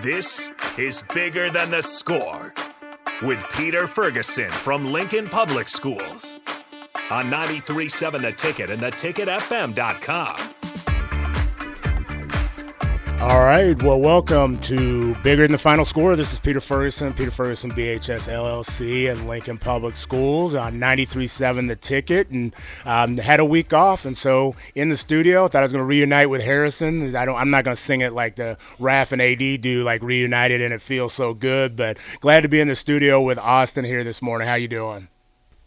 This is Bigger Than the Score with Peter Ferguson from Lincoln Public Schools on 937 The Ticket and theticketfm.com. All right. Well, welcome to Bigger Than the Final Score. This is Peter Ferguson, Peter Ferguson BHS LLC and Lincoln Public Schools on 93.7 The Ticket. And um, had a week off. And so in the studio, thought I was going to reunite with Harrison. I don't, I'm not going to sing it like the Raf and AD do, like reunited and it feels so good. But glad to be in the studio with Austin here this morning. How you doing?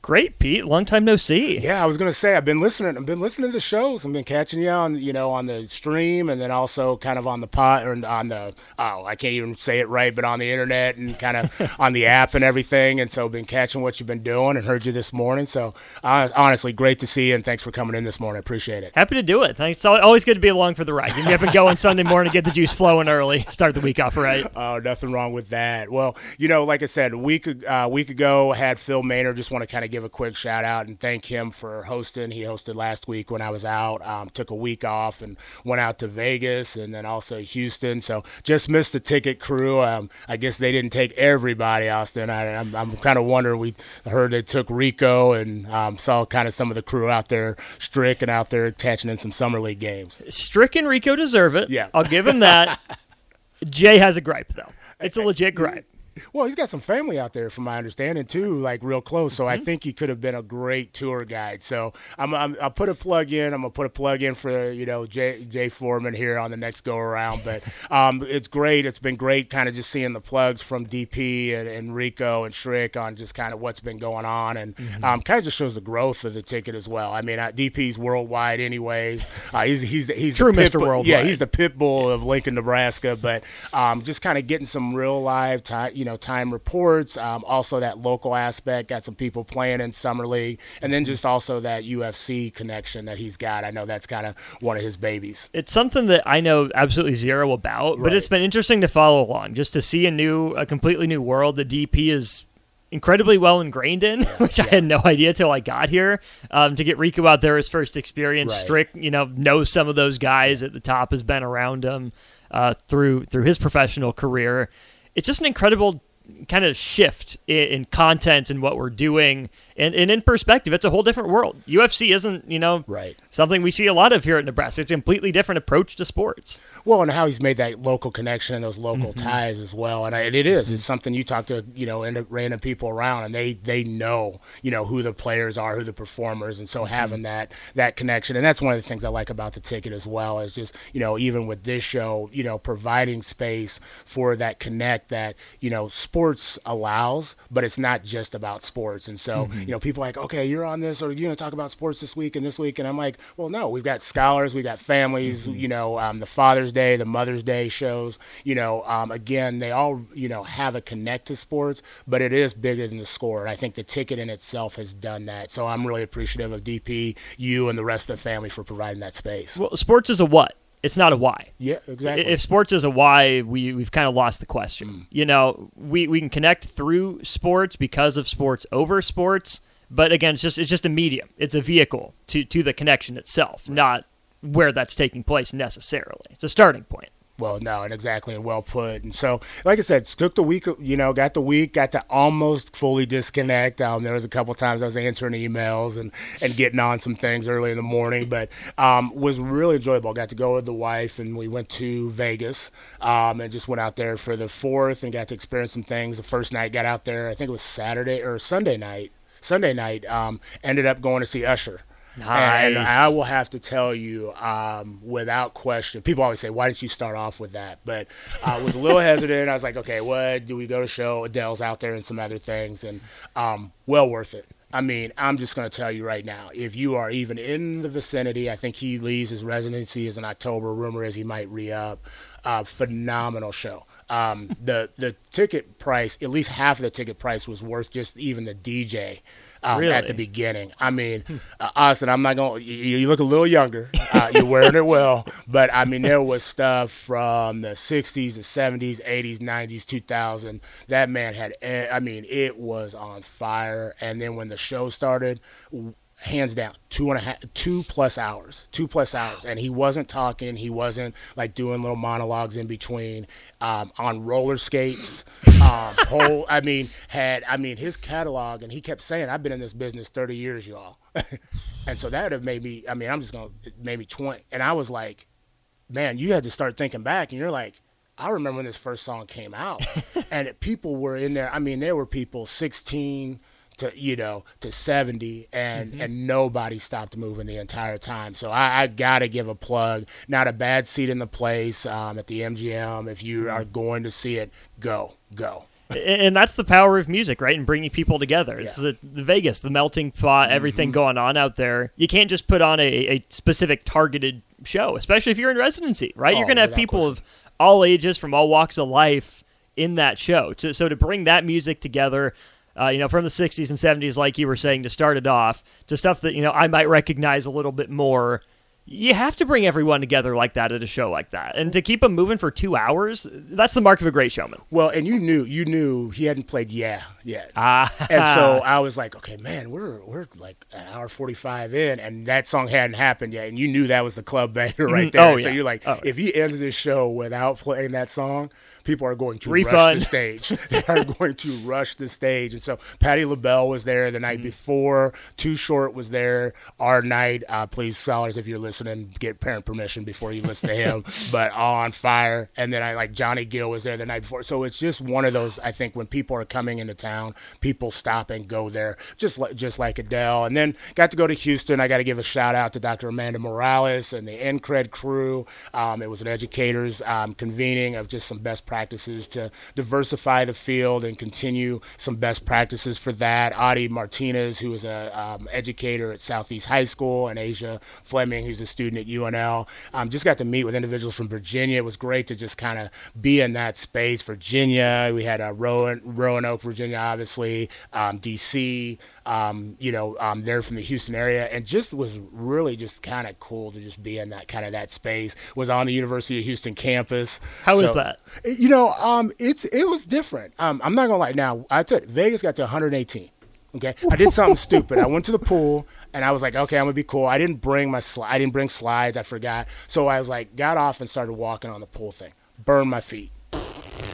Great, Pete. Long time no see. Yeah, I was gonna say I've been listening. I've been listening to the shows. I've been catching you on, you know, on the stream, and then also kind of on the pot or on the oh, I can't even say it right, but on the internet and kind of on the app and everything. And so, been catching what you've been doing and heard you this morning. So, uh, honestly, great to see you, and thanks for coming in this morning. Appreciate it. Happy to do it. Thanks. It's always good to be along for the ride. You get going Sunday morning, to get the juice flowing early, start the week off right. Oh, nothing wrong with that. Well, you know, like I said, a week uh, week ago, had Phil Maynard. Just want to kind of give a quick shout out and thank him for hosting. He hosted last week when I was out. Um, took a week off and went out to Vegas and then also Houston. So just missed the ticket crew. Um, I guess they didn't take everybody, Austin. I, am I'm, I'm kind of wondering. We heard they took Rico and um, saw kind of some of the crew out there, Strick and out there catching in some summer league games. Strick and Rico deserve it. Yeah, I'll give him that. Jay has a gripe though. It's a legit gripe. Well, he's got some family out there, from my understanding, too, like real close. So mm-hmm. I think he could have been a great tour guide. So I'm, i will put a plug in. I'm gonna put a plug in for you know Jay, Jay Foreman here on the next go around. But um, it's great. It's been great, kind of just seeing the plugs from DP and, and Rico and Strick on just kind of what's been going on, and mm-hmm. um, kind of just shows the growth of the ticket as well. I mean, uh, DP's worldwide, anyways. Uh, he's he's he's true Mr. Worldwide. Yeah, he's the pit bull of Lincoln, Nebraska. But um, just kind of getting some real live time you know time reports. Um, also that local aspect. Got some people playing in summer league, and then just also that UFC connection that he's got. I know that's kind of one of his babies. It's something that I know absolutely zero about, right. but it's been interesting to follow along, just to see a new, a completely new world. The DP is incredibly well ingrained in, yeah, which yeah. I had no idea until I got here. Um, to get Rico out there, his first experience, right. Strick, you know, knows some of those guys at the top, has been around him uh, through through his professional career it's just an incredible kind of shift in, in, content and what we're doing. And, and in perspective it's a whole different world. Ufc isn't you know right. something we see a lot of here at nebraska. It's a completely different approach to sports well, and how he's made that local connection and those local mm-hmm. ties as well. And, I, and it is, mm-hmm. it's something you talk to, you know, random people around, and they they know, you know, who the players are, who the performers, and so mm-hmm. having that that connection, and that's one of the things I like about the ticket as well, is just, you know, even with this show, you know, providing space for that connect that you know sports allows, but it's not just about sports. And so, mm-hmm. you know, people like, okay, you're on this, or you're going to talk about sports this week and this week, and I'm like, well, no, we've got scholars, we've got families, mm-hmm. you know, um, the fathers Father's Day, the Mother's Day shows. You know, um, again, they all you know have a connect to sports, but it is bigger than the score. And I think the ticket in itself has done that. So I'm really appreciative of DP, you, and the rest of the family for providing that space. Well, sports is a what? It's not a why. Yeah, exactly. If sports is a why, we we've kind of lost the question. Mm. You know, we we can connect through sports because of sports over sports, but again, it's just it's just a medium. It's a vehicle to to the connection itself, right. not where that's taking place necessarily. It's a starting point. Well, no, and exactly, and well put. And so, like I said, took the week, you know, got the week, got to almost fully disconnect. Um, there was a couple times I was answering emails and, and getting on some things early in the morning, but um, was really enjoyable. Got to go with the wife, and we went to Vegas um, and just went out there for the fourth and got to experience some things. The first night, got out there, I think it was Saturday or Sunday night. Sunday night, um, ended up going to see Usher. Nice. And I will have to tell you, um, without question, people always say, "Why didn't you start off with that?" But I was a little hesitant. I was like, "Okay, what do we go to show?" Adele's out there and some other things, and um, well worth it. I mean, I'm just going to tell you right now, if you are even in the vicinity, I think he leaves his residency is in October. Rumor is he might re up. Uh, phenomenal show. Um, the the ticket price, at least half of the ticket price, was worth just even the DJ um, really? at the beginning. I mean, uh, Austin, I'm not going. You, you look a little younger. Uh, you're wearing it well, but I mean, there was stuff from the '60s, the '70s, '80s, '90s, 2000. That man had. I mean, it was on fire. And then when the show started hands down two and a half two plus hours two plus hours. And he wasn't talking. He wasn't like doing little monologues in between um, on roller skates um, whole i mean had i mean his catalog and he kept saying i've been in this business 30 years y'all. And so that would have made me i mean i'm just gonna maybe me 20 and i was like man you had to start thinking back. And you're like I remember when this first song came out, and people were in there. I mean, there were people 16, to you know to 70 and mm-hmm. and nobody stopped moving the entire time so i, I gotta give a plug not a bad seat in the place um, at the mgm if you are mm-hmm. going to see it go go and that's the power of music, right? And bringing people together. Yeah. It's the, the, Vegas, the melting pot, everything mm-hmm. going on out there. You can't just put on a, a, specific targeted show, especially if you're in residency, right? Oh, you're going to have people question. of all ages from all walks of life in that show. So, so to bring that music together, uh, you know, from the 60s and 70s, like you were saying, to start it off, to stuff that, you know, I might recognize a little bit more. You have to bring everyone together like that at a show like that. And to keep them moving for two hours, that's the mark of a great showman. Well, and you knew, you knew he hadn't played Yeah yet. Ah. and so I was like, okay, man, we're, we're like an hour 45 in, and that song hadn't happened yet. And you knew that was the club banger right mm-hmm. there. Oh, yeah. So you're like, oh. if he ends this show without playing that song, people are going to Refund. rush the stage. they are going to rush the stage. And so Patti LaBelle was there the night mm-hmm. before. Too Short was there our night. Uh, please, scholars, if you're listening, get parent permission before you listen to him. but all on fire. And then I like Johnny Gill was there the night before. So it's just one of those. I think when people are coming into town, people stop and go there, just like just like Adele. And then got to go to Houston. I got to give a shout out to Dr. Amanda Morales and the NCRED crew. Um, it was an educators um, convening of just some best practices to diversify the field and continue some best practices for that. Adi Martinez, who is an um, educator at Southeast High School, and Asia Fleming, who's a student at UNL. Um, just got to meet with individuals from Virginia. It was great to just kind of be in that space. Virginia, we had uh, Rowan, Roanoke, Virginia, obviously, um, DC, um, you know, um, they're from the Houston area, and just was really just kind of cool to just be in that kind of that space. Was on the University of Houston campus. How so, is that? You know, um, it's it was different. Um, I'm not gonna lie. Now, I took Vegas got to 118. Okay, I did something stupid. I went to the pool and I was like, okay, I'm gonna be cool. I didn't bring my sli- I didn't bring slides. I forgot. So I was like, got off and started walking on the pool thing. Burned my feet.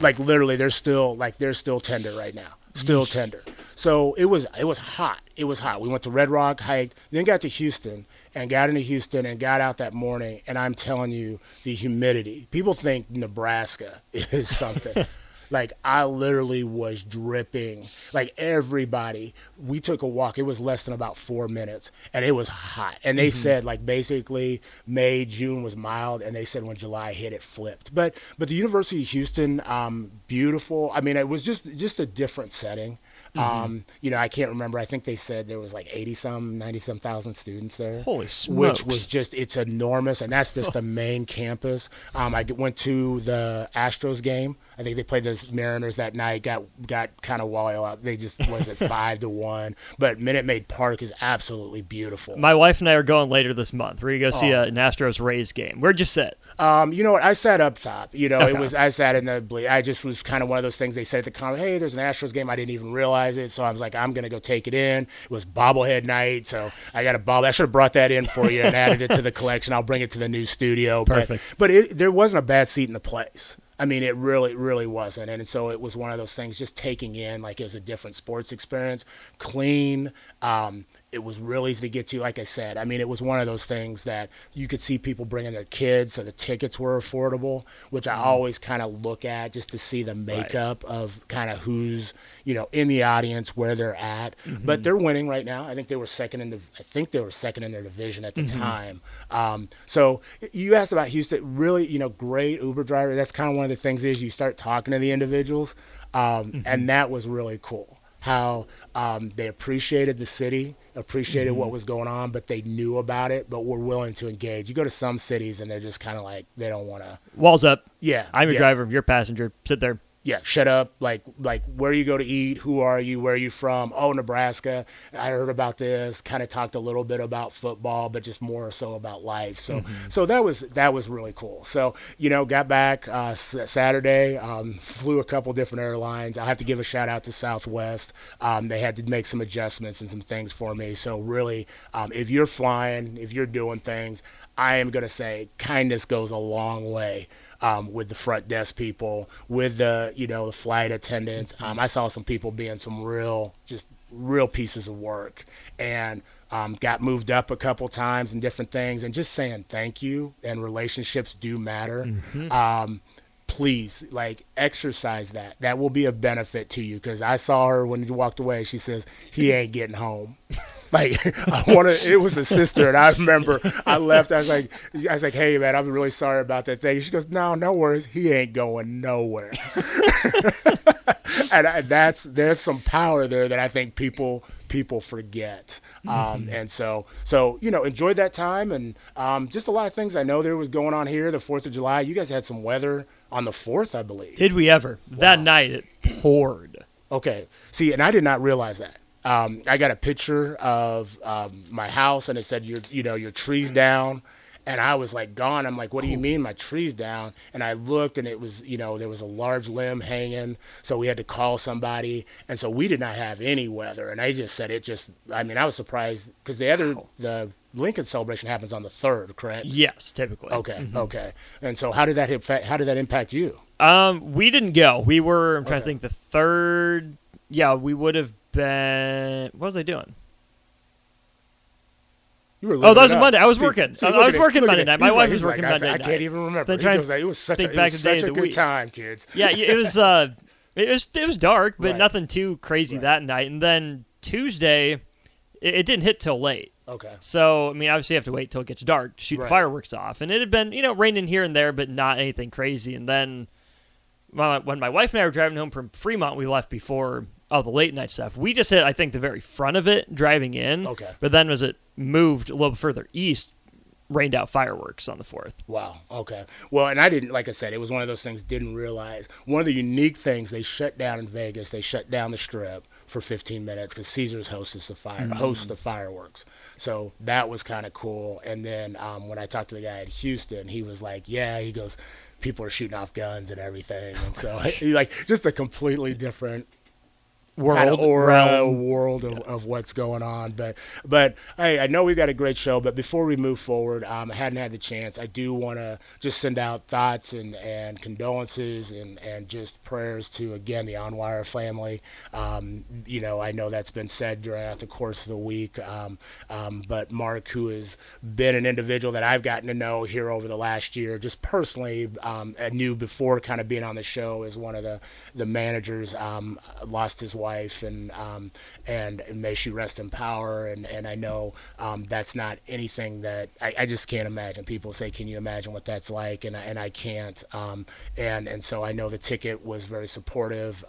Like literally, they're still like they're still tender right now. Still tender. So it was it was hot. It was hot. We went to Red Rock, hiked, then got to Houston and got into Houston and got out that morning. And I'm telling you, the humidity. People think Nebraska is something. like I literally was dripping. Like everybody, we took a walk. It was less than about four minutes, and it was hot. And they mm-hmm. said like basically May, June was mild, and they said when July hit, it flipped. But but the University of Houston, um, beautiful. I mean, it was just just a different setting. Mm-hmm. Um, you know, I can't remember. I think they said there was like eighty some, ninety some thousand students there. Holy smokes! Which was just it's enormous, and that's just the main campus. Um, I went to the Astros game. I think they played the Mariners that night. Got got kind of wild out. They just was it five to one. But Minute Maid Park is absolutely beautiful. My wife and I are going later this month. We're gonna go see oh. an Astros Rays game. Where'd you sit? Um, you know what? I sat up top. You know, okay. it was I sat in the. I just was kind of one of those things. They said at the comment, "Hey, there's an Astros game." I didn't even realize it, so I was like, "I'm gonna go take it in." It was bobblehead night, so I got a bob. I should have brought that in for you and added it to the collection. I'll bring it to the new studio. Perfect. But, but it, there wasn't a bad seat in the place. I mean, it really, really wasn't. And so it was one of those things just taking in like it was a different sports experience, clean. Um, it was really easy to get to. Like I said, I mean, it was one of those things that you could see people bringing their kids, so the tickets were affordable, which I mm-hmm. always kind of look at just to see the makeup right. of kind of who's you know in the audience, where they're at. Mm-hmm. But they're winning right now. I think they were second in the. I think they were second in their division at the mm-hmm. time. Um, so you asked about Houston. Really, you know, great Uber driver. That's kind of one of the things is you start talking to the individuals, um, and mm-hmm. that was really cool. How um, they appreciated the city appreciated mm-hmm. what was going on, but they knew about it, but were willing to engage. You go to some cities and they're just kind of like they don't want to. Walls up. Yeah, I'm your yeah. driver. You're passenger. Sit there. Yeah, shut up. Like, like where you go to eat? Who are you? Where are you from? Oh, Nebraska. I heard about this. Kind of talked a little bit about football, but just more so about life. So, mm-hmm. so that was that was really cool. So, you know, got back uh, Saturday. Um, flew a couple different airlines. I have to give a shout out to Southwest. Um, they had to make some adjustments and some things for me. So, really, um, if you're flying, if you're doing things, I am going to say kindness goes a long way um, with the front desk people, with the you know the flight attendants. Mm-hmm. Um, I saw some people being some real just real pieces of work and um, got moved up a couple times and different things and just saying thank you and relationships do matter mm-hmm. um, please like exercise that that will be a benefit to you because i saw her when you walked away she says he ain't getting home like I want to. It was a sister, and I remember I left. I was like, I was like, hey man, I'm really sorry about that thing. She goes, no, no worries. He ain't going nowhere. and I, that's there's some power there that I think people people forget. Um, mm-hmm. and so, so you know, enjoyed that time, and um, just a lot of things I know there was going on here. The Fourth of July, you guys had some weather on the fourth, I believe. Did we ever? Wow. That night it poured. Okay, see, and I did not realize that. Um, I got a picture of um, my house, and it said your, you know, your trees down, and I was like gone. I'm like, what do you mean my trees down? And I looked, and it was, you know, there was a large limb hanging, so we had to call somebody, and so we did not have any weather. And I just said it just, I mean, I was surprised because the other the Lincoln celebration happens on the third, correct? Yes, typically. Okay, mm-hmm. okay. And so how did that impact, how did that impact you? Um, we didn't go. We were. I'm trying okay. to think. The third. Yeah, we would have been. What was I doing? You were oh, that was Monday. I was see, working. See, I was working Monday night. My wife was working like, Monday I, night. I can't even remember. Goes, it was such a, it was such a good week. time, kids. Yeah, it was. Uh, it was it was dark, but right. nothing too crazy right. that night. And then Tuesday, it, it, didn't hit till late. Okay. So I mean, obviously, you have to wait till it gets dark to shoot right. fireworks off. And it had been you know raining here and there, but not anything crazy. And then when my wife and I were driving home from Fremont, we left before Oh, the late night stuff. We just hit, I think, the very front of it driving in. Okay. But then as it moved a little further east, rained out fireworks on the fourth. Wow. Okay. Well, and I didn't, like I said, it was one of those things. Didn't realize one of the unique things they shut down in Vegas. They shut down the strip for 15 minutes because Caesars hosts the fire mm-hmm. hosts the fireworks. So that was kind of cool. And then um, when I talked to the guy at Houston, he was like, "Yeah," he goes. People are shooting off guns and everything, and so like just a completely different world kind of world of, of what's going on. But but hey, I know we've got a great show. But before we move forward, um, I hadn't had the chance. I do want to just send out thoughts and, and condolences and, and just prayers to again the Onwire family. Um, you know, I know that's been said throughout the course of the week. Um, um, but Mark, who has been an individual that I've gotten to know here over the last year, just personally, um, I knew before kind of being on the show as one of the the managers. Um, lost his wife wife, and um, and, may she rest in power. And, and I know um, that's not anything that I, I, just can't imagine. People say, "Can you imagine what that's like?" And I, and I can't. Um, and and so I know the ticket was very supportive.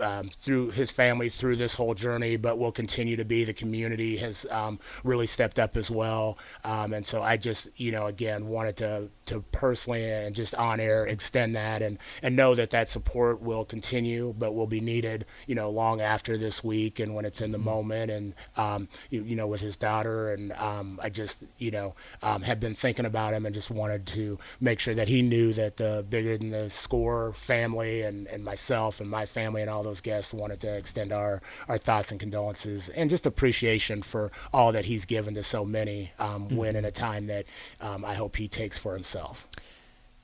Um, through his family through this whole journey, but will continue to be. The community has um, really stepped up as well, um, and so I just, you know, again wanted to to personally and just on air extend that and and know that that support will continue, but will be needed, you know, long after this week and when it's in the mm-hmm. moment, and um, you, you, know, with his daughter, and um, I just, you know, um, have been thinking about him and just wanted to make sure that he knew that the bigger than the score family and and myself and my family and all those guests wanted to extend our, our thoughts and condolences and just appreciation for all that he's given to so many um, mm-hmm. when in a time that um, I hope he takes for himself.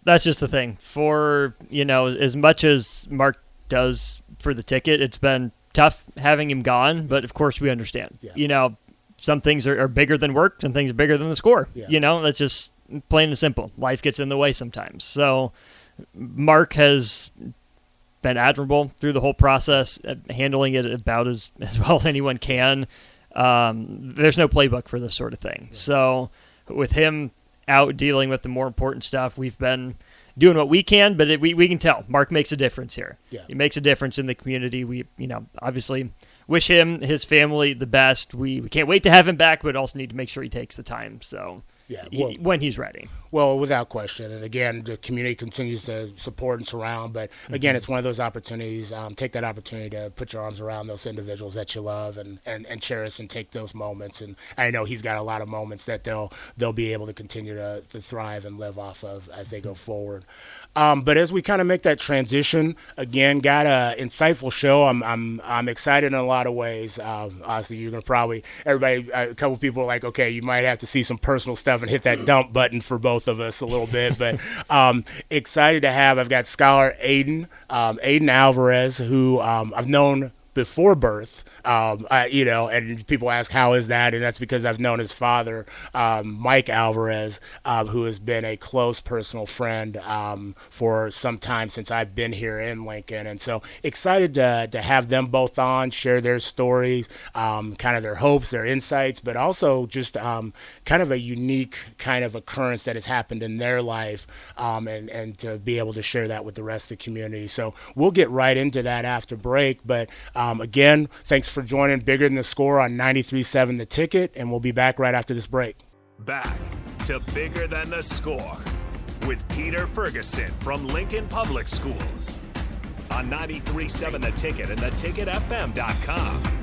That's just the thing. For, you know, as much as Mark does for the ticket, it's been tough having him gone, but of course we understand. Yeah. You know, some things are, are, bigger than work, some things are bigger than the score. Yeah. You know, that's just plain and simple. Life gets in the way sometimes. So Mark has been admirable through the whole process, uh, handling it about as, as well as anyone can. Um, there's no playbook for this sort of thing. So with him out dealing with the more important stuff, we've been doing what we can, but it, we, we can tell Mark makes a difference here. Yeah. He makes a difference in the community. We, you know, obviously wish him, his family the best. We, we can't wait to have him back, but also need to make sure he takes the time. So yeah, well, he, when he's ready. Well, without question. And again, the community continues to support and surround. But again, mm-hmm. it's one of those opportunities. Um, take that opportunity to put your arms around those individuals that you love and, and, and cherish and take those moments. And I know he's got a lot of moments that they'll they'll be able to continue to, to thrive and live off of as they go forward. Um, but as we kind of make that transition, again, got a insightful show. I'm I'm I'm excited in a lot of ways. Um, obviously, you're gonna probably everybody. A couple people are like, okay, you might have to see some personal stuff and hit that dump button for both of us a little bit. But um, excited to have. I've got scholar Aiden um, Aiden Alvarez, who um, I've known before birth. Um, I, you know, and people ask how is that, and that's because I've known his father, um, Mike Alvarez, um, who has been a close personal friend um, for some time since I've been here in Lincoln, and so excited to to have them both on, share their stories, um, kind of their hopes, their insights, but also just um, kind of a unique kind of occurrence that has happened in their life, and and to be able to share that with the rest of the community. So we'll get right into that after break, but Um, again, thanks for joining Bigger Than the Score on 93.7 The Ticket, and we'll be back right after this break. Back to Bigger Than the Score with Peter Ferguson from Lincoln Public Schools on 93.7 The Ticket and theticketfm.com.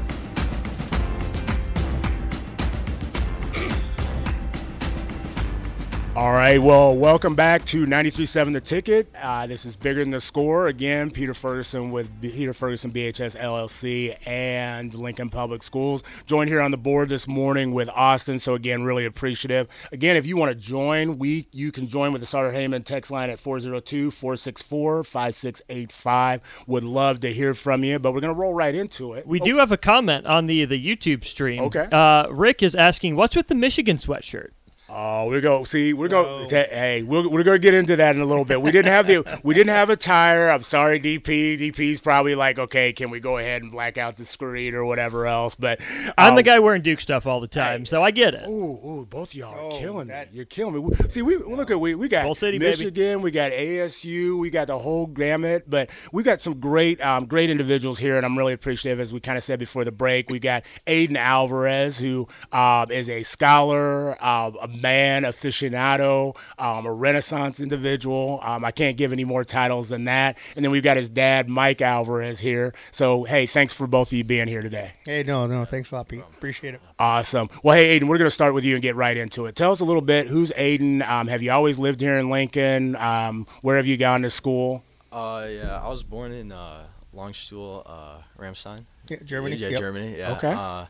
All right, well, welcome back to 93.7 The Ticket. Uh, this is Bigger Than the Score. Again, Peter Ferguson with Peter Ferguson BHS LLC and Lincoln Public Schools. Joined here on the board this morning with Austin, so again, really appreciative. Again, if you want to join, we you can join with the Sartor Hamann text line at 402-464-5685. Would love to hear from you, but we're going to roll right into it. We oh. do have a comment on the, the YouTube stream. Okay. Uh, Rick is asking, what's with the Michigan sweatshirt? Oh, we go. See, we're going. Hey, we're, we're going to get into that in a little bit. We didn't have the we didn't have a tire. I'm sorry, DP. DP's probably like, okay, can we go ahead and black out the screen or whatever else? But um, I'm the um, guy wearing Duke stuff all the time, hey, so I get it. Oh, oh, both of y'all are oh, killing that, me. You're killing me. See, we look at we we got City, Michigan, baby. we got ASU, we got the whole gamut, but we got some great um, great individuals here, and I'm really appreciative. As we kind of said before the break, we got Aiden Alvarez, who um, is a scholar, uh, a man, aficionado, um, a Renaissance individual. Um, I can't give any more titles than that. And then we've got his dad, Mike Alvarez, here. So, hey, thanks for both of you being here today. Hey, no, no, thanks a lot, Pete. Appreciate it. Awesome. Well, hey, Aiden, we're going to start with you and get right into it. Tell us a little bit. Who's Aiden? Um, have you always lived here in Lincoln? Um, where have you gone to school? Uh, yeah, I was born in uh, Landstuhl, uh, Ramstein. Yeah, Germany. Yeah, yep. Germany. Yeah. Okay. Uh,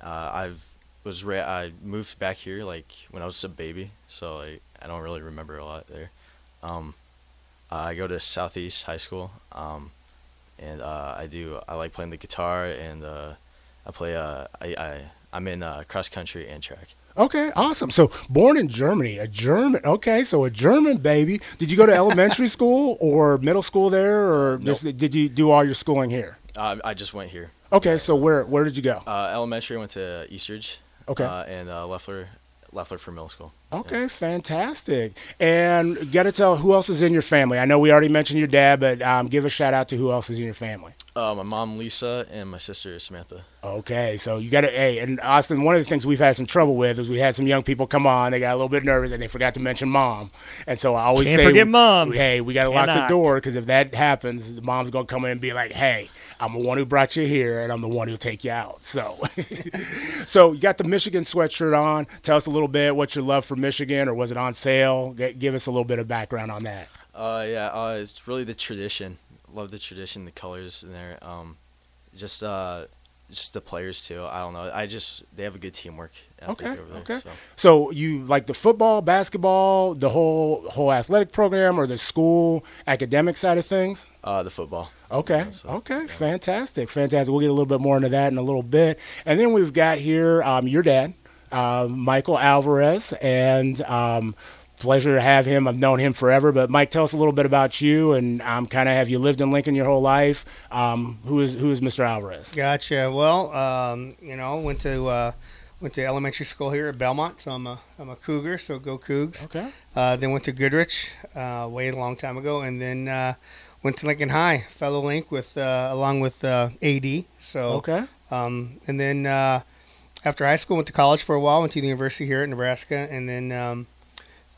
uh, I've was ra- I moved back here like when I was a baby, so like I don't really remember a lot there. Um, I go to Southeast High School, um, and uh, I do I like playing the guitar and uh, I play uh, I, I I'm in uh, cross country and track. Okay, awesome. So born in Germany, a German. Okay, so a German baby. Did you go to elementary school or middle school there, or nope. just, did you do all your schooling here? Uh, I just went here. Okay, so where where did you go? Uh, elementary, went to Eastridge. Okay. Uh, and uh, Lefler, Lefler for middle school. Okay, fantastic. And got to tell who else is in your family. I know we already mentioned your dad, but um, give a shout out to who else is in your family. Uh, my mom Lisa and my sister Samantha. Okay, so you got to hey, and Austin. One of the things we've had some trouble with is we had some young people come on. They got a little bit nervous and they forgot to mention mom. And so I always Can't say, forget mom. Hey, we got to lock the door because if that happens, the mom's gonna come in and be like, hey I'm the one who brought you here, and I'm the one who'll take you out. So, so you got the Michigan sweatshirt on. Tell us a little bit what your love for Michigan, or was it on sale? give us a little bit of background on that. Uh, yeah, uh, it's really the tradition. Love the tradition, the colors in there. Um, just uh, just the players too. I don't know. I just they have a good teamwork. Okay. okay. So. so. you like the football, basketball, the whole whole athletic program, or the school academic side of things? Uh, the football. Okay. Yeah, so, okay. Yeah. Fantastic. Fantastic. We'll get a little bit more into that in a little bit, and then we've got here um, your dad, uh, Michael Alvarez, and um, pleasure to have him. I've known him forever. But Mike, tell us a little bit about you and um, kind of have you lived in Lincoln your whole life? Um, who is who is Mr. Alvarez? Gotcha. Well, um, you know, went to uh, went to elementary school here at Belmont, so I'm a I'm a Cougar, so go Cougs. Okay. Uh, then went to Goodrich, uh, way a long time ago, and then uh, went to Lincoln High, fellow Link with uh, along with uh, AD. So okay. Um, and then after high school, went to college for a while. Went to the university here at Nebraska, and then. Um,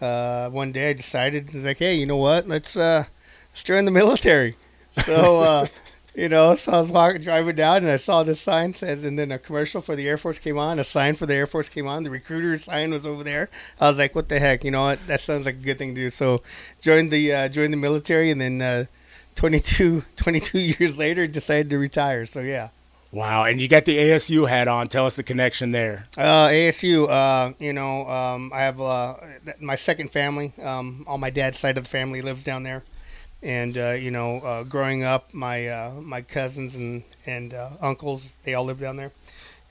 uh, one day I decided, like, hey, you know what? Let's uh, let's join the military. So, uh, you know, so I was walking, driving down, and I saw this sign says, and then a commercial for the Air Force came on. A sign for the Air Force came on. The recruiter sign was over there. I was like, what the heck? You know what? That sounds like a good thing to do. So, joined the uh, joined the military, and then uh, 22, 22 years later, decided to retire. So, yeah. Wow, and you got the ASU hat on. Tell us the connection there. Uh, ASU, uh, you know, um, I have uh, my second family. Um, all my dad's side of the family lives down there, and uh, you know, uh, growing up, my uh, my cousins and and uncles they all live down there,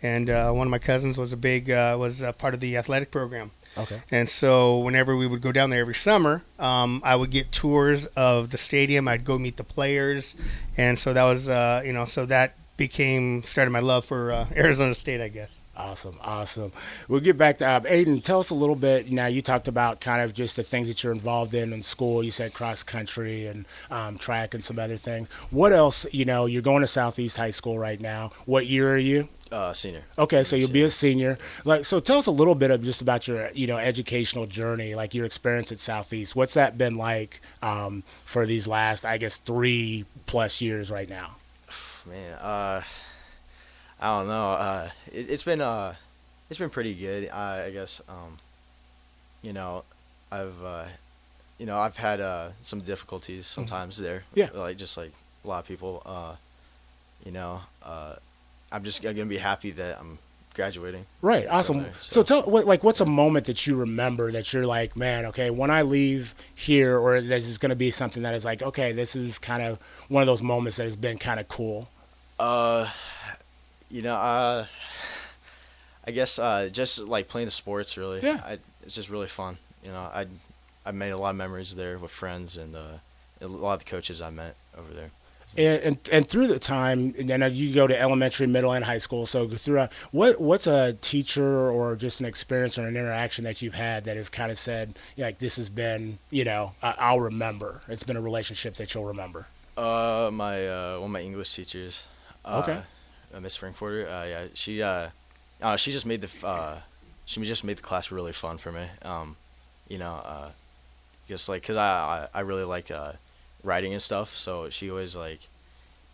and one of my cousins was a big was a part of the athletic program. Okay. And so whenever we would go down there every summer, um, I would get tours of the stadium. I'd go meet the players, and so that was you know so that became started my love for uh, Arizona State, I guess. Awesome, awesome. We'll get back to uh, Aiden. Tell us a little bit. Now, you talked about kind of just the things that you're involved in in school. You said cross country and um, track and some other things. What else? You know, you're going to Southeast High School right now. What year are you? Uh, senior. Okay, so you'll senior. be a senior. Like, so tell us a little bit of just about your, you know, educational journey, like your experience at Southeast. What's that been like um, for these last, I guess, three plus years right now? Man, uh, I don't know. Uh, it, has been uh, it's been pretty good. I, I guess. Um, you know, I've uh, you know I've had uh, some difficulties mm-hmm. sometimes mm-hmm. there. Yeah. Like just like a lot of people. Uh, you know, uh, I'm just gonna be happy that I'm graduating. Right. Awesome. So. so. tell what like what's a moment that you remember that you're like, man, okay, when I leave here, or this is going to be something that is like, okay, this is kind of one of those moments that has been kind of cool. Uh, you know, uh, I guess uh, just like playing the sports really. Yeah. I, it's just really fun. You know, I I made a lot of memories there with friends and uh, a lot of the coaches I met over there. And, and, and through the time, and then you go to elementary, middle, and high school. So throughout, what what's a teacher or just an experience or an interaction that you've had that has kind of said, like, this has been, you know, I'll remember. It's been a relationship that you'll remember. Uh, my uh, one of my English teachers. Uh, okay. Uh, Miss Frankfurter. Uh, yeah, she uh, uh, she just made the uh, she just made the class really fun for me. Um, you know, uh, just like cause I I, I really like uh, writing and stuff, so she always like,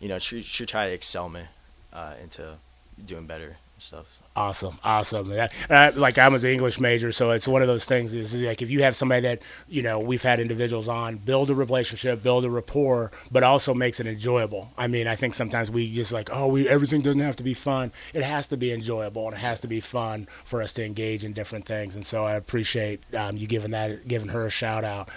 you know, she she try to excel me uh, into doing better and stuff. So. Awesome, awesome. Uh, like I'm an English major, so it's one of those things. Is like if you have somebody that you know we've had individuals on, build a relationship, build a rapport, but also makes it enjoyable. I mean, I think sometimes we just like, oh, we everything doesn't have to be fun. It has to be enjoyable, and it has to be fun for us to engage in different things. And so I appreciate um, you giving that, giving her a shout out.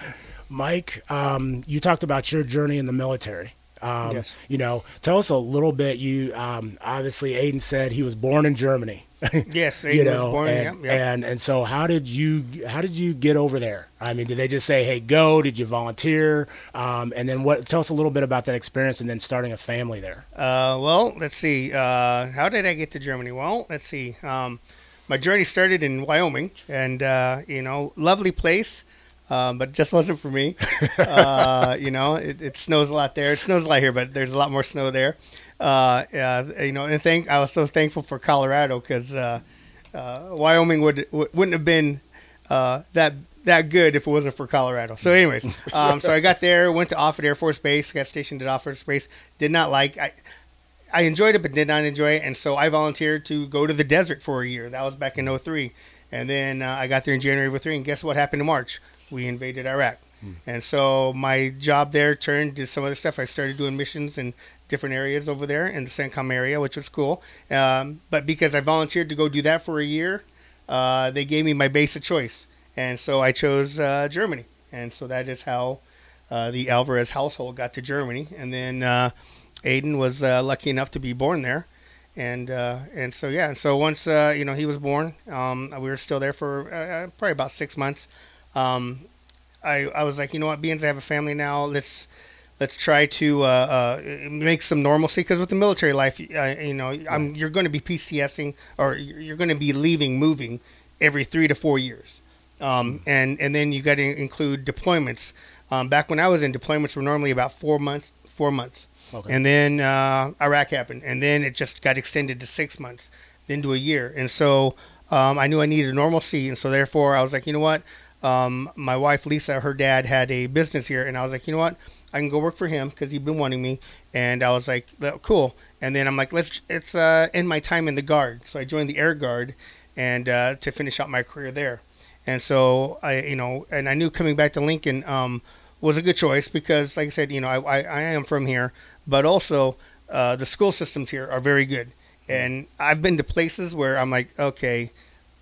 Mike, um, you talked about your journey in the military. Um, yes. You know, tell us a little bit. You um, obviously Aiden said he was born in Germany. yes, Aiden you know, born, and, and and so how did you how did you get over there? I mean, did they just say, "Hey, go"? Did you volunteer? Um, and then what? Tell us a little bit about that experience, and then starting a family there. Uh, well, let's see. Uh, how did I get to Germany? Well, let's see. Um, my journey started in Wyoming, and uh, you know, lovely place um, but it just wasn't for me. uh, you know, it, it, snows a lot there. It snows a lot here, but there's a lot more snow there. Uh, you know, and thank I was so thankful for Colorado because uh, uh, Wyoming would wouldn't have been uh, that that good if it wasn't for Colorado. So, anyways, um, so I got there, went to Offutt Air Force Base, got stationed at Offutt Base. Did not like I. I enjoyed it, but did not enjoy it, and so I volunteered to go to the desert for a year. That was back in 03. and then uh, I got there in January of 03, and guess what happened in March? We invaded Iraq. Hmm. And so my job there turned to some other stuff. I started doing missions in different areas over there in the CENTCOM area, which was cool. Um, but because I volunteered to go do that for a year, uh, they gave me my base of choice. And so I chose uh, Germany. And so that is how uh, the Alvarez household got to Germany. And then uh, Aiden was uh, lucky enough to be born there. And uh, and so yeah, and so once you know he was born, um, we were still there for probably about six months um, I I was like, you know what, being I have a family now, let's let's try to uh, uh, make some normalcy because with the military life, uh, you know, I'm, you're going to be PCSing or you're going to be leaving, moving every three to four years, um, and and then you got to include deployments. Um, back when I was in deployments, were normally about four months, four months, okay. and then uh, Iraq happened, and then it just got extended to six months, then to a year, and so um, I knew I needed normalcy, and so therefore I was like, you know what, um, my wife Lisa, her dad had a business here, and I was like, you know what, I can go work for him because he'd been wanting me, and I was like, cool. And then I'm like, let's it's uh, end my time in the guard, so I joined the Air Guard, and uh, to finish out my career there. And so I, you know, and I knew coming back to Lincoln um, was a good choice because, like I said, you know, I, I, I am from here, but also uh, the school systems here are very good. And I've been to places where I'm like, okay,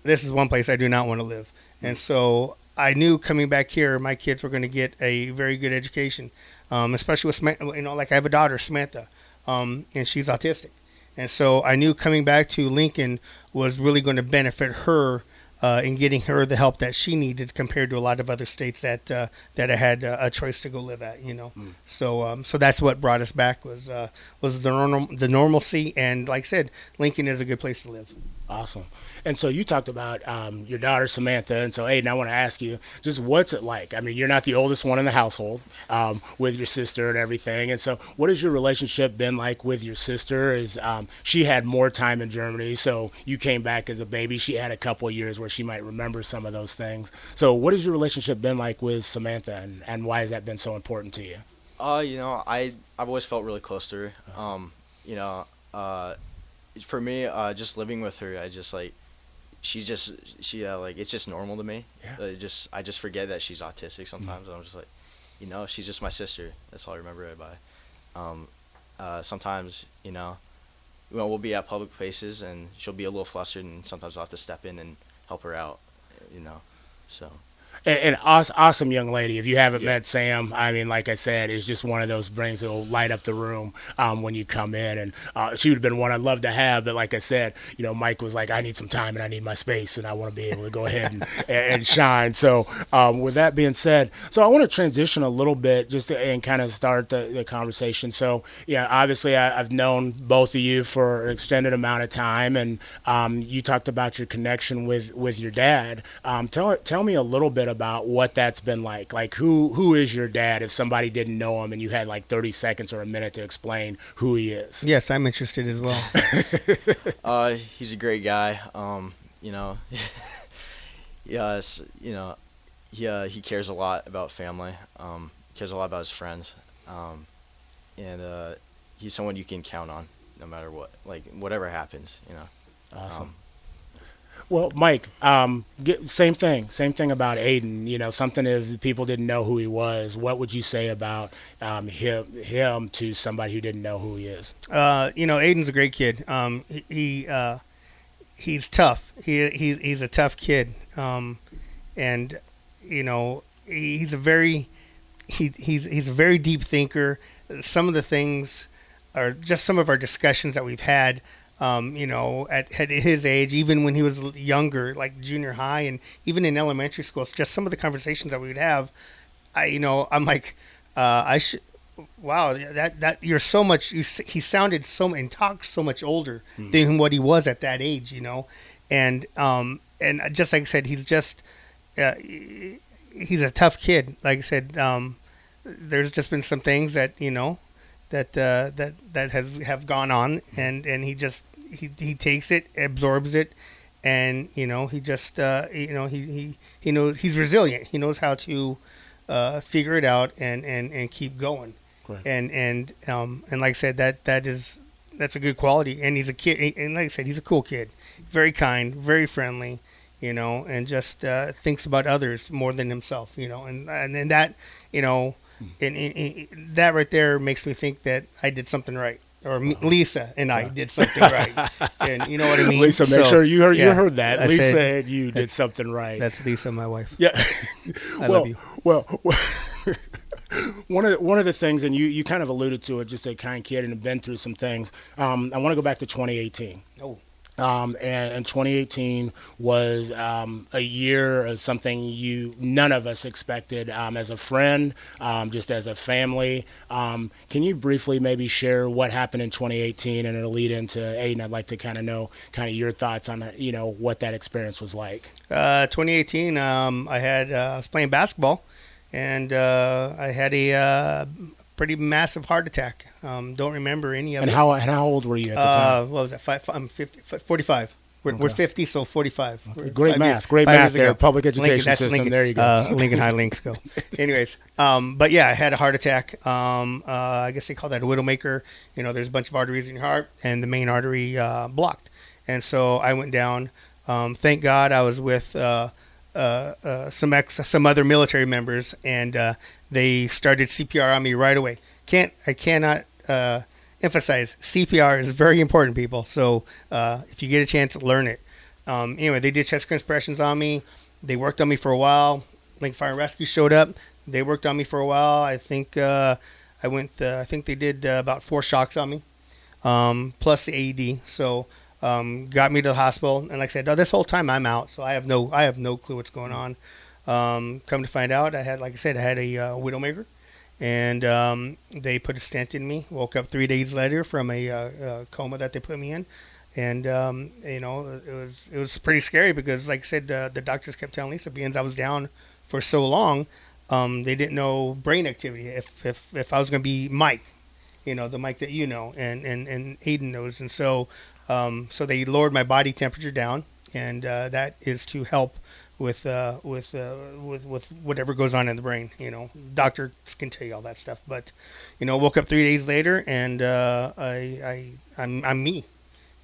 this is one place I do not want to live. And so I knew coming back here, my kids were going to get a very good education, um, especially with Samantha. you know, like I have a daughter, Samantha, um, and she's autistic, and so I knew coming back to Lincoln was really going to benefit her uh, in getting her the help that she needed compared to a lot of other states that uh, that I had uh, a choice to go live at. You know, mm. so um, so that's what brought us back was uh, was the normal the normalcy, and like I said, Lincoln is a good place to live. Awesome. And so you talked about um, your daughter Samantha, and so Aiden, I want to ask you, just what's it like? I mean, you're not the oldest one in the household um, with your sister and everything, and so what has your relationship been like with your sister? Is um, she had more time in Germany, so you came back as a baby. She had a couple of years where she might remember some of those things. So, what has your relationship been like with Samantha, and, and why has that been so important to you? Uh, you know, I I've always felt really close to her. Um, you know, uh, for me, uh, just living with her, I just like she's just she uh, like it's just normal to me. Yeah. Uh, just I just forget that she's autistic sometimes. Mm-hmm. I'm just like, you know, she's just my sister. That's all I remember her by. Um, uh, sometimes you know, well, we'll be at public places and she'll be a little flustered, and sometimes I'll have to step in and help her out. You know, so an awesome young lady. If you haven't yeah. met Sam, I mean, like I said, it's just one of those brains that will light up the room um, when you come in. And uh, she would have been one I'd love to have, but like I said, you know, Mike was like, I need some time and I need my space, and I want to be able to go ahead and, and shine. So, um, with that being said, so I want to transition a little bit just to, and kind of start the, the conversation. So, yeah, obviously, I, have known both of you for an extended amount of time, and um, you talked about your connection with with your dad. Um, tell tell me a little bit about what that's been like. Like who who is your dad? If somebody didn't know him and you had like thirty seconds or a minute to explain who he is. Yes, I'm interested as well. uh, he's a great guy. Um, you know, yes, you know, he uh, he cares a lot about family. Um, cares a lot about his friends, um, and uh, he's someone you can count on no matter what, like whatever happens. You know. Awesome. Um, well, Mike, um, get, same thing. Same thing about Aiden. You know, something is people didn't know who he was, what would you say about um, him, him to somebody who didn't know who he is? Uh, you know, Aiden's a great kid. Um, he, uh, he's tough. He, he he's a tough kid. Um, and you know, he's a very he he's he's a very deep thinker. Some of the things are just some of our discussions that we've had um, you know, at, at his age, even when he was younger, like junior high, and even in elementary school, it's just some of the conversations that we would have. I, you know, I'm like, uh, I should. Wow, that that you're so much. You, he sounded so and talked so much older hmm. than what he was at that age, you know, and um and just like I said, he's just uh, he's a tough kid. Like I said, um, there's just been some things that you know that uh, that that has have gone on, and and he just he he takes it, absorbs it, and you know he just uh, you know he he he knows he's resilient. He knows how to uh, figure it out and and and keep going. Right. And and um and like I said, that that is that's a good quality. And he's a kid, and like I said, he's a cool kid, very kind, very friendly, you know, and just uh, thinks about others more than himself, you know, and and, and that you know. And, and, and, that right there makes me think that I did something right or me, Lisa and I did something right, and you know what I mean. Lisa, make so, sure you heard yeah, you heard that. I Lisa said, and you did something right. That's Lisa, my wife. Yeah. I well, love you. Well, well one of the, one of the things, and you you kind of alluded to it, just a kind kid and have been through some things. Um, I want to go back to 2018. Oh. Um, and, and, 2018 was um, a year of something you none of us expected um, as a friend, um, just as a family. Um, can you briefly maybe share what happened in 2018 and it'll lead into Aiden? I'd like to kind of know kind of your thoughts on you know what that experience was like. Uh, 2018, um, I had uh, I was playing basketball, and uh, I had a uh, pretty massive heart attack. Um, don't remember any of and it. How and how old were you at the uh, time? What was that? Five, I'm 50, 45. We're, we're 50, so 45. We're Great math. years- Great math there. ago. Public education that's system. Lincoln, There you go. Uh, Lincoln High Links go. Anyways, um, but yeah, I had a heart attack. Um, uh, I guess they call that a widowmaker. You know, there's a bunch of arteries in your heart, and the main artery uh, blocked. And so I went down. Um, thank God I was with uh, some ex, some other military members, and uh, they started CPR on me right away. Can't I cannot uh, emphasize CPR is very important, people. So uh, if you get a chance, learn it. Um, anyway, they did chest compressions on me. They worked on me for a while. Link Fire and Rescue showed up. They worked on me for a while. I think uh, I went. Uh, I think they did uh, about four shocks on me, um, plus the AED. So um, got me to the hospital. And like I said, this whole time I'm out, so I have no. I have no clue what's going on. Um, come to find out, I had, like I said, I had a uh, widowmaker, and um, they put a stent in me. Woke up three days later from a, uh, uh, coma that they put me in, and um, you know it was it was pretty scary because, like I said, uh, the doctors kept telling Lisa, being I was down for so long, um, they didn't know brain activity. If if if I was going to be Mike, you know, the Mike that you know, and and and Aidan knows, and so um, so they lowered my body temperature down, and uh, that is to help with uh, with uh, with with whatever goes on in the brain. You know, doctors can tell you all that stuff, but you know, woke up three days later, and uh, I I I'm I'm me,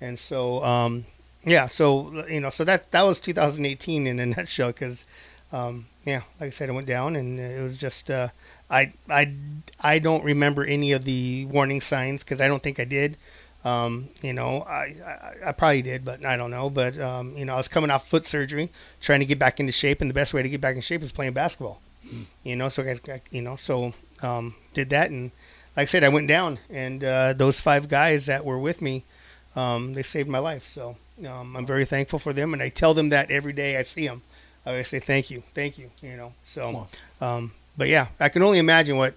and so um, yeah, so you know, so that that was 2018 in a nutshell, because um, yeah, like I said, I went down, and it was just uh, I I I don't remember any of the warning signs because I don't think I did. Um, you know, I, I, I probably did, but I don't know. But um, you know, I was coming off foot surgery, trying to get back into shape, and the best way to get back in shape is playing basketball. You know, so I, got- you know, so um, did that, and like I said, I went down, and uh, those five guys that were with me, um, they saved my life. So um, I'm very thankful for them, and I tell them that every day I see them. I always say thank you, thank you. You know, so um, but yeah, I can only imagine what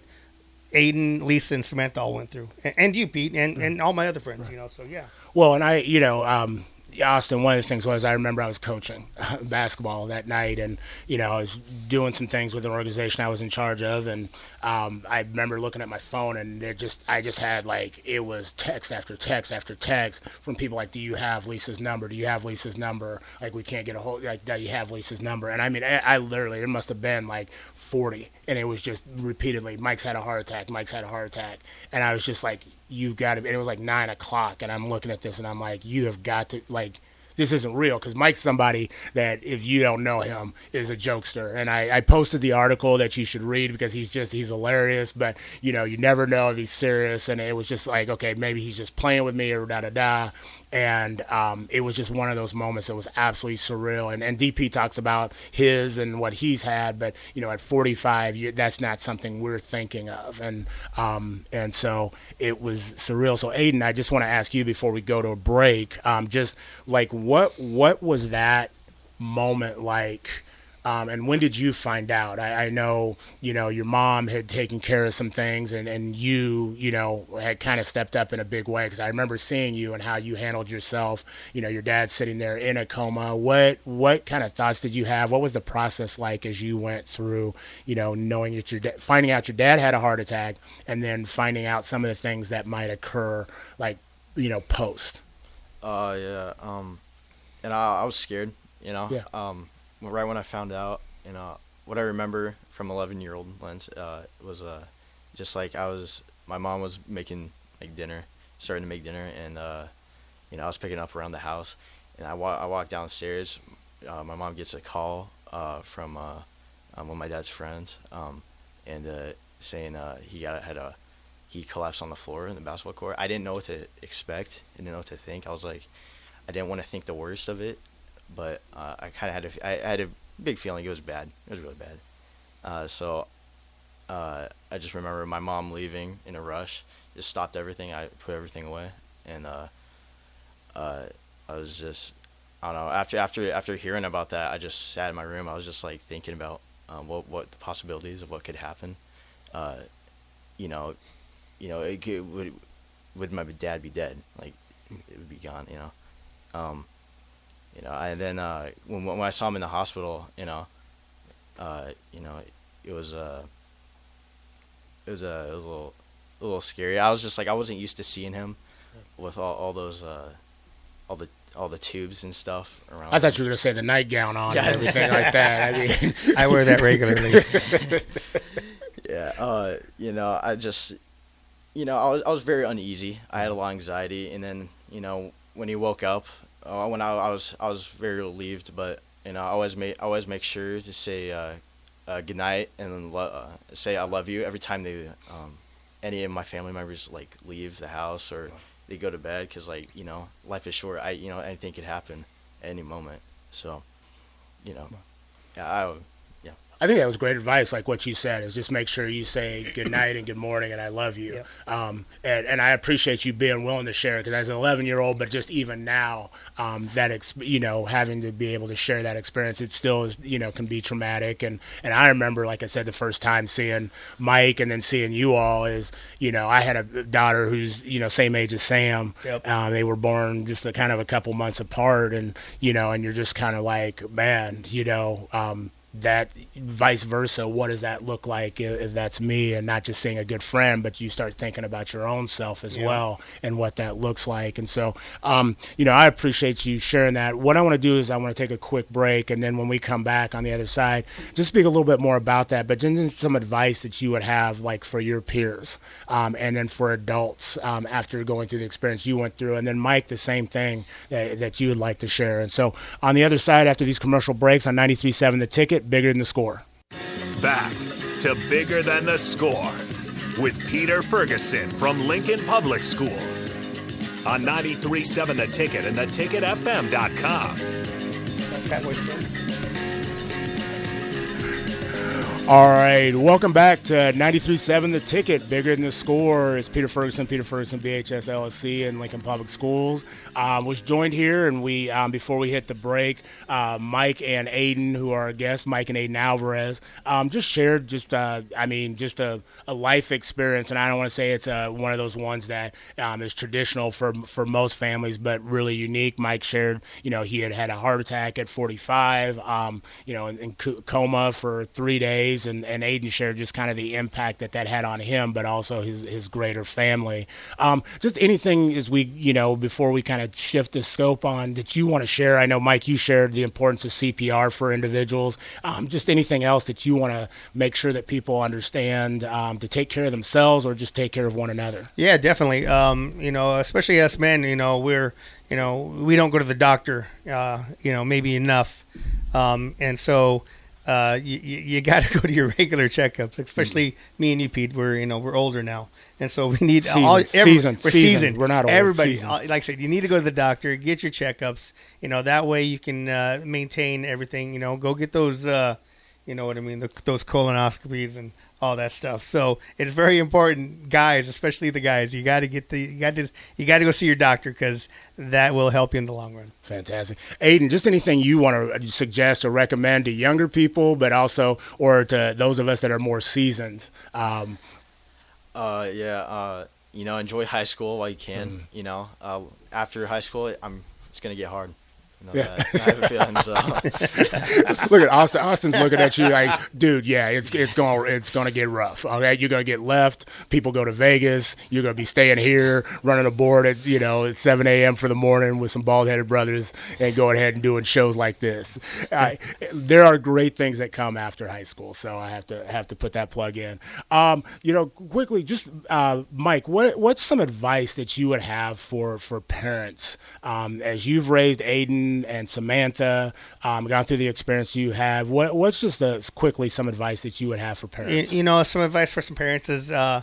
Aidan, Lisa, and Samantha all went through, and, and you, Pete, and, and all my other friends. You know, so yeah. Well, and I, you know, um, Austin, one of the things was I remember I was coaching basketball that night, and you know I was doing some things with an organization I was in charge of, and um, I remember looking at my phone, and it just I just had like it was text after text after text from people like, "Do you have Lisa's number? Do you have Lisa's number? Like we can't get a hold. Like, do you have Lisa's number?" And I mean, I, I literally it must have been like forty, and it was just repeatedly, "Mike's had a heart attack. Mike's had a heart attack," and I was just like, "You got to." And it was like nine o'clock, and I'm looking at this, and I'm like, "You have got to like." this isn't real because Mike's somebody that if you don't know him is a jokester. And I, I posted the article that you should read because he's just he's hilarious, but you know you never know if he's serious. And it was just like okay maybe he's just playing with me or da da da. And um, it was just one of those moments that was absolutely surreal. And, and DP talks about his and what he's had, but you know, at 45, you, that's not something we're thinking of. And um, and so it was surreal. So Aidan, I just want to ask you before we go to a break, um, just like what what was that moment like? Um, and when did you find out? I, I know, you know, your mom had taken care of some things, and, and you, you know, had kind of stepped up in a big way. Because I remember seeing you and how you handled yourself. You know, your dad sitting there in a coma. What what kind of thoughts did you have? What was the process like as you went through, you know, knowing that your da- finding out your dad had a heart attack, and then finding out some of the things that might occur, like, you know, post. Uh, yeah. Um, and I, I was scared. You know. Yeah. Um, right when I found out, you know, what I remember from 11 year old lens uh, was uh, just like I was. My mom was making like dinner, starting to make dinner, and uh, you know, I was picking up around the house, and I wa- I walked downstairs. Uh, my mom gets a call uh, from uh, um, one of my dad's friends, um, and uh, saying uh, he got had a he collapsed on the floor in the basketball court. I didn't know what to expect. I didn't know what to think. I was like, I didn't want to think the worst of it, but uh, I kind of had a, I, had a big feeling it was bad. It was really bad. Uh, so uh, I just remember my mom leaving in a rush, just stopped everything. I put everything away, and uh, uh, I was just, I don't know. After after after hearing about that, I just sat in my room. I was just like thinking about um, what what the possibilities of what could happen. Uh, you know, you know, it could, would would my dad be dead? Like it would be gone. You know. Um, you know, and then uh, when when I saw him in the hospital, you know, uh, you know, it was uh, it was uh, it was a little a little scary. I was just like I wasn't used to seeing him with all, all those uh, all the all the tubes and stuff around. I thought you were gonna say the nightgown on Yeah. and everything like that. I mean, I wear that regularly. Yeah, uh, you know, I just, you know, I was I was very uneasy. I had a lot of anxiety, and then you know when he woke up, uh, when I, I was I was very relieved, but you know I always make I always make sure to say uh, uh, good night and then lo- uh, say I love you every time they um, any of my family members like leave the house or they go to bed because like you know life is short. I you know anything could happen at any moment, so you know, yeah, I. I think that was great advice. Like what you said is just make sure you say good night and good morning and I love you. Um, and, and I appreciate you being willing to share because as an 11 year old, but just even now, um, that you know having to be able to share that experience, it still is you know can be traumatic. And and I remember, like I said, the first time seeing Mike and then seeing you all is you know I had a daughter who's you know same age as Sam. Yep. Um, they were born just a kind of a couple months apart, and you know, and you're just kind of like, man, you know. That vice versa what does that look like if, if that's me and not just seeing a good friend but you start thinking about your own self as Yeah. well and what that looks like. And so um, you know i appreciate you sharing that. What i want to do is i want to take a quick break and then when we come back on the other side just speak a little bit more about that but then some advice that you would have like for your peers um, and then for adults um, after going through the experience you went through. And then mike the same thing that, that you would like to share. And so on the other side after these commercial breaks on 93.7 the ticket bigger than the score Back to Bigger Than the Score with Peter Ferguson from Lincoln Public Schools on 93.7 The Ticket and theticketfm.com. Catboy Stone. All right, welcome back to 93.7 The Ticket, Bigger Than The Score. It's Peter Ferguson, Peter Ferguson, BHS LSC and Lincoln Public Schools. Um, was joined here, and we, um, before we hit the break, uh, Mike and Aidan, who are our guests, Mike and Aidan Alvarez, um, just shared just, uh, I mean, just a, a life experience, and I don't want to say it's uh, one of those ones that um, is traditional for for most families, but really unique. Mike shared, you know, he had had a heart attack at 45, um, you know, in, in coma for three days, and, and Aidan shared just kind of the impact that that had on him, but also his, his greater family. Um, just anything as we, you know, before we kind of shift the scope on that you want to share. I know, Mike, you shared the importance of CPR for individuals. Um, just anything else that you want to make sure that people understand um, to take care of themselves or just take care of one another. Yeah, definitely. Um, you know, especially us men, you know, we're, you know, we don't go to the doctor, uh, you know, maybe enough. Um, and so uh, you, you got to go to your regular checkups, especially me and you, Pete. We're, you know, we're older now. And so we need all, Seasoned. Seasoned. we're Seasoned. seasoned. We're not old. Everybody, Seasoned. uh, like I said, you need to go to the doctor, get your checkups. You know, that way you can uh, maintain everything. You know, go get those, uh, you know what I mean, the, those colonoscopies and all that stuff. So it's very important, guys, especially the guys. You got to get the, you got to, you got to go see your doctor because that will help you in the long run. Fantastic. Aidan, just anything you want to suggest or recommend to younger people, but also, or to those of us that are more seasoned. Um, Uh, yeah. Uh, you know, enjoy high school while you can. Mm. You know, uh, after high school, I'm it's gonna get hard. Yeah. that. I have a feeling so. look at Austin. Austin's looking at you like, dude, yeah, it's it's going it's going to get rough. Okay, you're going to get left. People go to Vegas. You're going to be staying here, running a board at you know at 7 a.m. for the morning with some bald headed brothers, and going ahead and doing shows like this. I, there are great things that come after high school, so I have to have to put that plug in. Um, you know, quickly, just uh, Mike, what what's some advice that you would have for for parents um, as you've raised Aidan and Samantha, um, gone through the experience you have? What what's just the, quickly some advice that you would have for You, parents? you know, some advice for some parents is, uh,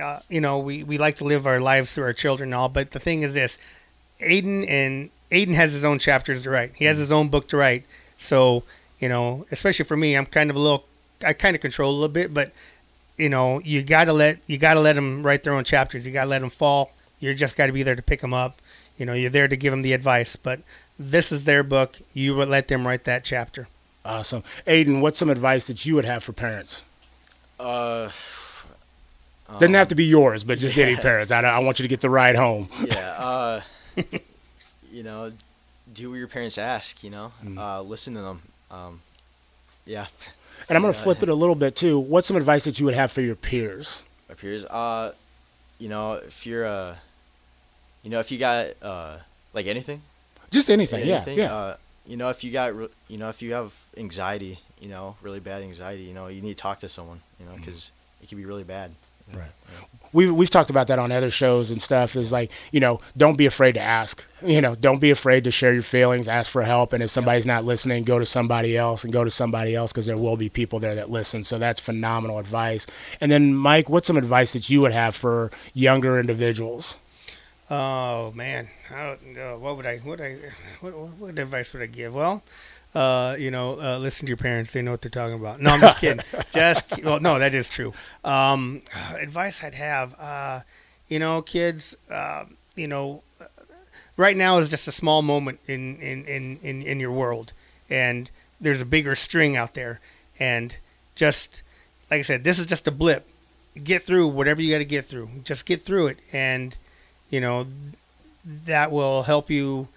uh, you know, we, we like to live our lives through our children and all, but the thing is this: Aidan and Aidan has his own chapters to write. He has his own book to write. So, you know, especially for me, I'm kind of a little, I kind of control a little bit, but you know, you gotta let you gotta let them write their own chapters. You gotta let them fall. You just got to be there to pick them up. You know, you're there to give them the advice, but this is their book. You would let them write that chapter. Awesome, Aidan. What's some advice that you would have for parents? uh, Doesn't um, have to be yours, but just any parents. I, I want you to get the ride home. yeah. Uh, you know, do what your parents ask. You know, Mm. uh, listen to them. Um, yeah. And I'm going to Yeah. flip it a little bit too. What's some advice that you would have for your peers? My peers. Uh, you know, if you're uh, you know, if you got uh, like anything. Just anything. Yeah. anything, Yeah. Uh, you know, if you got, re- you know, if you have anxiety, you know, really bad anxiety, you know, you need to talk to someone, you know, because it can be really bad. Right. we've we've talked about that on other shows and stuff is like you know don't be afraid to ask you know don't be afraid to share your feelings ask for help and if somebody's not listening go to somebody else and go to somebody else because there will be people there that listen so that's phenomenal advice and then mike what's some advice that you would have for younger individuals Oh man, I don't, uh, what would I what I what, what advice would I give? Well, uh, you know, uh, listen to your parents; they know what they're talking about. No, I'm just kidding. just well, no, that is true. Um, advice I'd have, uh, you know, kids, uh, you know, right now is just a small moment in in, in, in in your world, and there's a bigger string out there, and just like I said, this is just a blip. Get through whatever you got to get through. Just get through it, and you know that will help you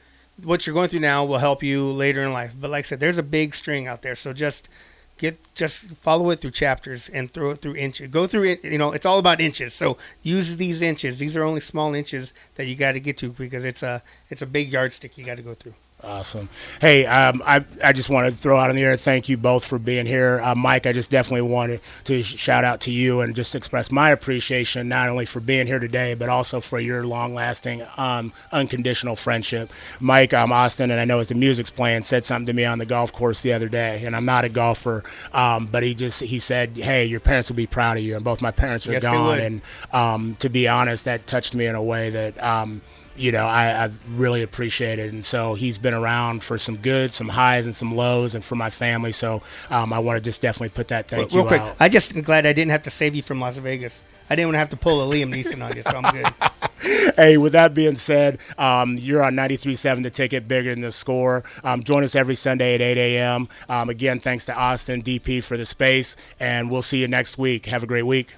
what you're going through now will help you later in life. But like i said there's a big string out there. So just get just follow it through chapters and throw it through inches. Go through it you know it's all about inches. So use these inches. These are only small inches that you got to get to because it's a it's a big yardstick you got to go through Awesome. Hey, um, I, I just want to throw out in the air, thank you both for being here. Uh, Mike, I just definitely wanted to shout out to you and just express my appreciation, not only for being here today, but also for your long lasting, um, unconditional friendship. Mike, um, Austin, and I know as the music's playing, said something to me on the golf course the other day, and I'm not a golfer, um, but he just, he said, hey, your parents will be proud of you, and both my parents are Yes, gone. And um, to be honest, that touched me in a way that, um, you know, I, I really appreciate it. And so he's been around for some good, some highs, and some lows, and for my family. So um, I want to just definitely put that thank real you quick out. i just am glad i didn't have to save you from las vegas i didn't want to have to pull a liam neeson on you so i'm good hey, with that being said, um, you're on 93.7 The Ticket, bigger than the score. Um, join us every Sunday at 8 a.m. Um, again, thanks to Austin DP for the space, and we'll see you next week. Have a great week.